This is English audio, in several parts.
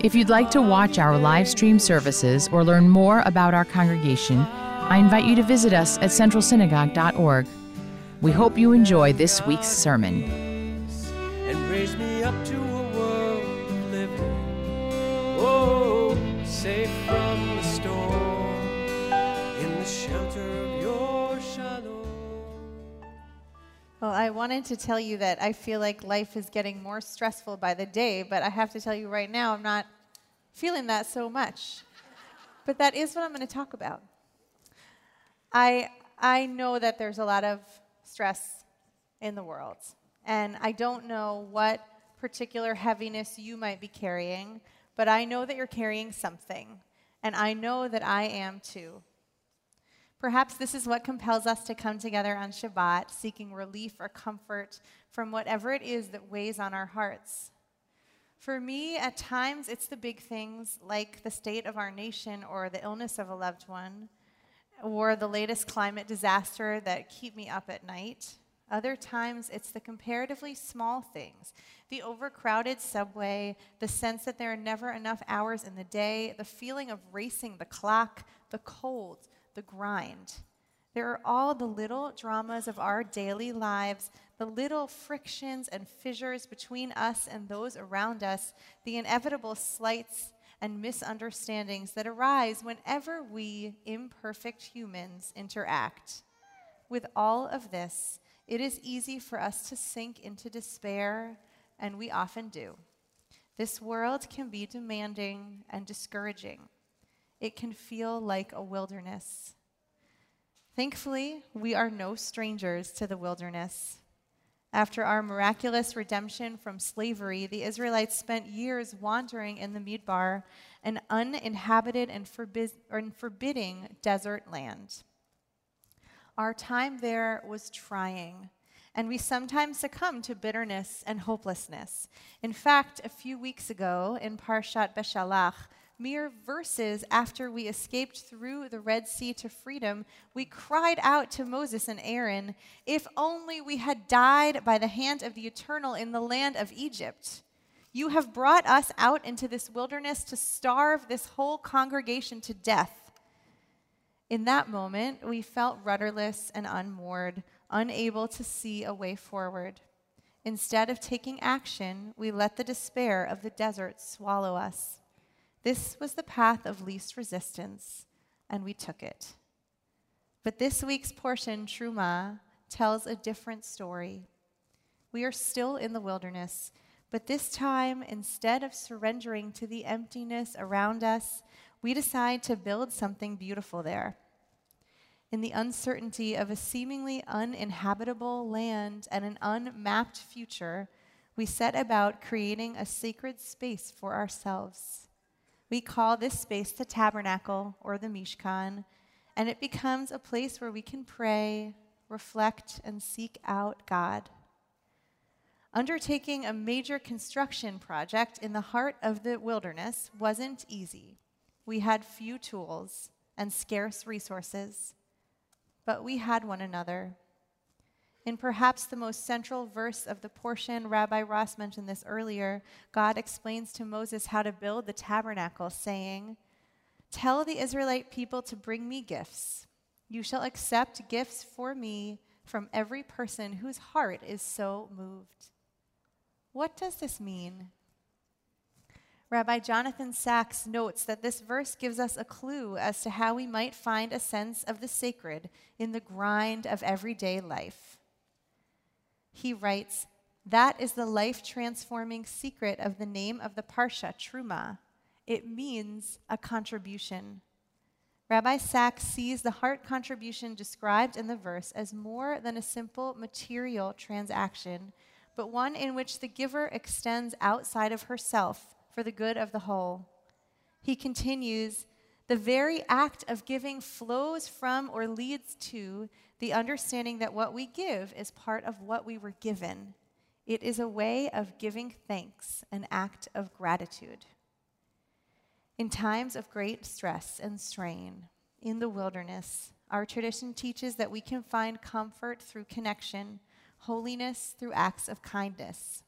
If you'd like to watch our live stream services or learn more about our congregation, I invite you to visit us at centralsynagogue.org. We hope you enjoy this week's sermon. Well, I wanted to tell you that I feel like life is getting more stressful by the day, but I have to tell you right now, I'm not feeling that so much. But that is what I'm going to talk about. I, I know that there's a lot of stress in the world, and I don't know what particular heaviness you might be carrying, but I know that you're carrying something, and I know that I am too. Perhaps this is what compels us to come together on Shabbat, seeking relief or comfort from whatever it is that weighs on our hearts. For me, at times, it's the big things like the state of our nation or the illness of a loved one or the latest climate disaster that keep me up at night. Other times, it's the comparatively small things the overcrowded subway, the sense that there are never enough hours in the day, the feeling of racing the clock, the cold, the grind. There are all the little dramas of our daily lives, the little frictions and fissures between us and those around us, the inevitable slights and misunderstandings that arise whenever we, imperfect humans, interact. With all of this, it is easy for us to sink into despair, and we often do. This world can be demanding and discouraging. It can feel like a wilderness. Thankfully, we are no strangers to the wilderness. After our miraculous redemption from slavery, the Israelites spent years wandering in the Midbar, an uninhabited and, forbid- forbidding desert land. Our time there was trying, and we sometimes succumb to bitterness and hopelessness. In fact, a few weeks ago in Parshat Beshalach, mere verses after we escaped through the Red Sea to freedom, we cried out to Moses and Aaron, If only we had died by the hand of the Eternal in the land of Egypt. You have brought us out into this wilderness to starve this whole congregation to death. In that moment, we felt rudderless and unmoored, unable to see a way forward. Instead of taking action, we let the despair of the desert swallow us. This was the path of least resistance, and we took it. But this week's portion, Truma, tells a different story. We are still in the wilderness, but this time, instead of surrendering to the emptiness around us, we decide to build something beautiful there. In the uncertainty of a seemingly uninhabitable land and an unmapped future, we set about creating a sacred space for ourselves. We call this space the tabernacle or the Mishkan, and it becomes a place where we can pray, reflect, and seek out God. Undertaking a major construction project in the heart of the wilderness wasn't easy. We had few tools and scarce resources, but we had one another. In perhaps the most central verse of the portion, Rabbi Ross mentioned this earlier, God explains to Moses how to build the tabernacle, saying, Tell the Israelite people to bring me gifts. You shall accept gifts for me from every person whose heart is so moved. What does this mean? Rabbi Jonathan Sacks notes that this verse gives us a clue as to how we might find a sense of the sacred in the grind of everyday life. He writes, That is the life transforming secret of the name of the Parsha, Truma. It means a contribution. Rabbi Sacks sees the heart contribution described in the verse as more than a simple material transaction, but one in which the giver extends outside of herself for the good of the whole. He continues, the very act of giving flows from or leads to the understanding that what we give is part of what we were given. It is a way of giving thanks, an act of gratitude. In times of great stress and strain, in the wilderness, our tradition teaches that we can find comfort through connection, holiness through acts of kindness.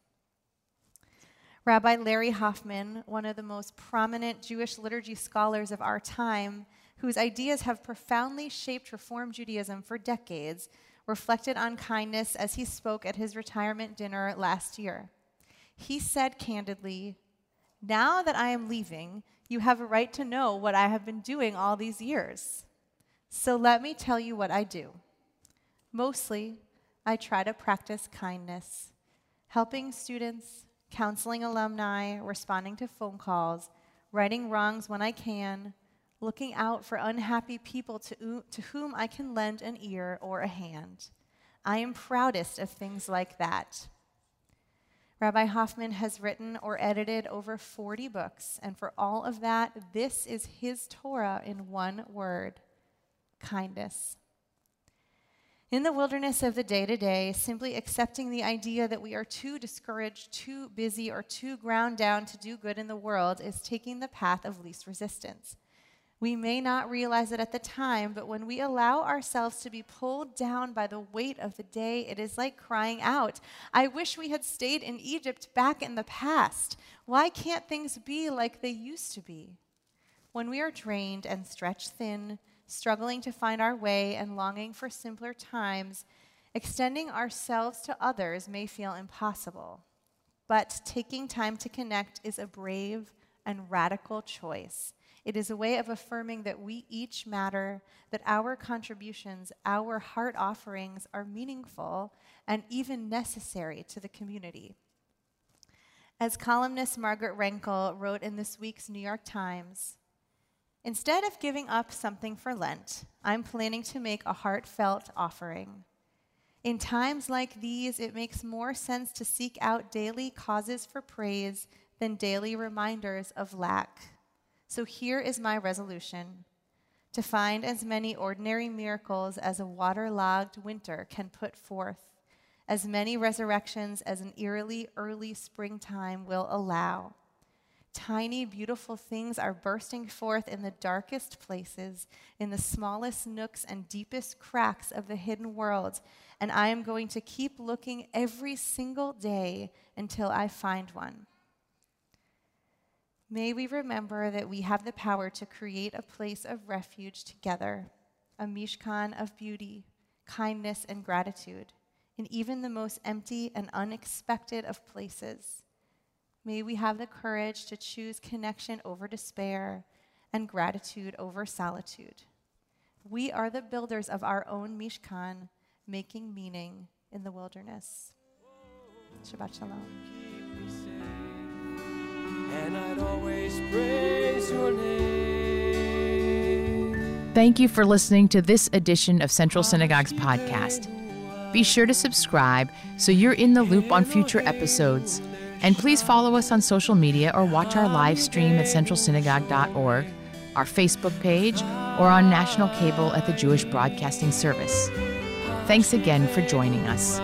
Rabbi Larry Hoffman, one of the most prominent Jewish liturgy scholars of our time, whose ideas have profoundly shaped Reform Judaism for decades, reflected on kindness as he spoke at his retirement dinner last year. He said candidly, Now that I am leaving, you have a right to know what I have been doing all these years. So let me tell you what I do. Mostly, I try to practice kindness, helping students, counseling alumni, responding to phone calls, righting wrongs when I can, looking out for unhappy people to, to whom I can lend an ear or a hand. I am proudest of things like that. Rabbi Hoffman has written or edited over 40 books, and for all of that, this is his Torah in one word kindness. In the wilderness of the day to day, simply accepting the idea that we are too discouraged, too busy, or too ground down to do good in the world is taking the path of least resistance. We may not realize it at the time, but when we allow ourselves to be pulled down by the weight of the day, it is like crying out, I wish we had stayed in Egypt back in the past. Why can't things be like they used to be? When we are drained and stretched thin, struggling to find our way and longing for simpler times, extending ourselves to others may feel impossible. But taking time to connect is a brave and radical choice. It is a way of affirming that we each matter, that our contributions, our heart offerings are meaningful and even necessary to the community. As columnist Margaret Renkl wrote in this week's New York Times, Instead of giving up something for Lent, I'm planning to make a heartfelt offering. In times like these, it makes more sense to seek out daily causes for praise than daily reminders of lack. So here is my resolution to find as many ordinary miracles as a waterlogged winter can put forth, as many resurrections as an eerily early springtime will allow. Tiny, beautiful things are bursting forth in the darkest places, in the smallest nooks and deepest cracks of the hidden world, and I am going to keep looking every single day until I find one. May we remember that we have the power to create a place of refuge together, a mishkan of beauty, kindness, and gratitude, in even the most empty and unexpected of places. May we have the courage to choose connection over despair and gratitude over solitude. We are the builders of our own mishkan, making meaning in the wilderness. Shabbat Shalom Thank you for listening to this edition of Central Synagogue's podcast. Be sure to subscribe so you're in the loop on future episodes. And please follow us on social media or watch our live stream at centralsynagogue.org, our Facebook page, or on national cable at the Jewish Broadcasting Service. Thanks again for joining us.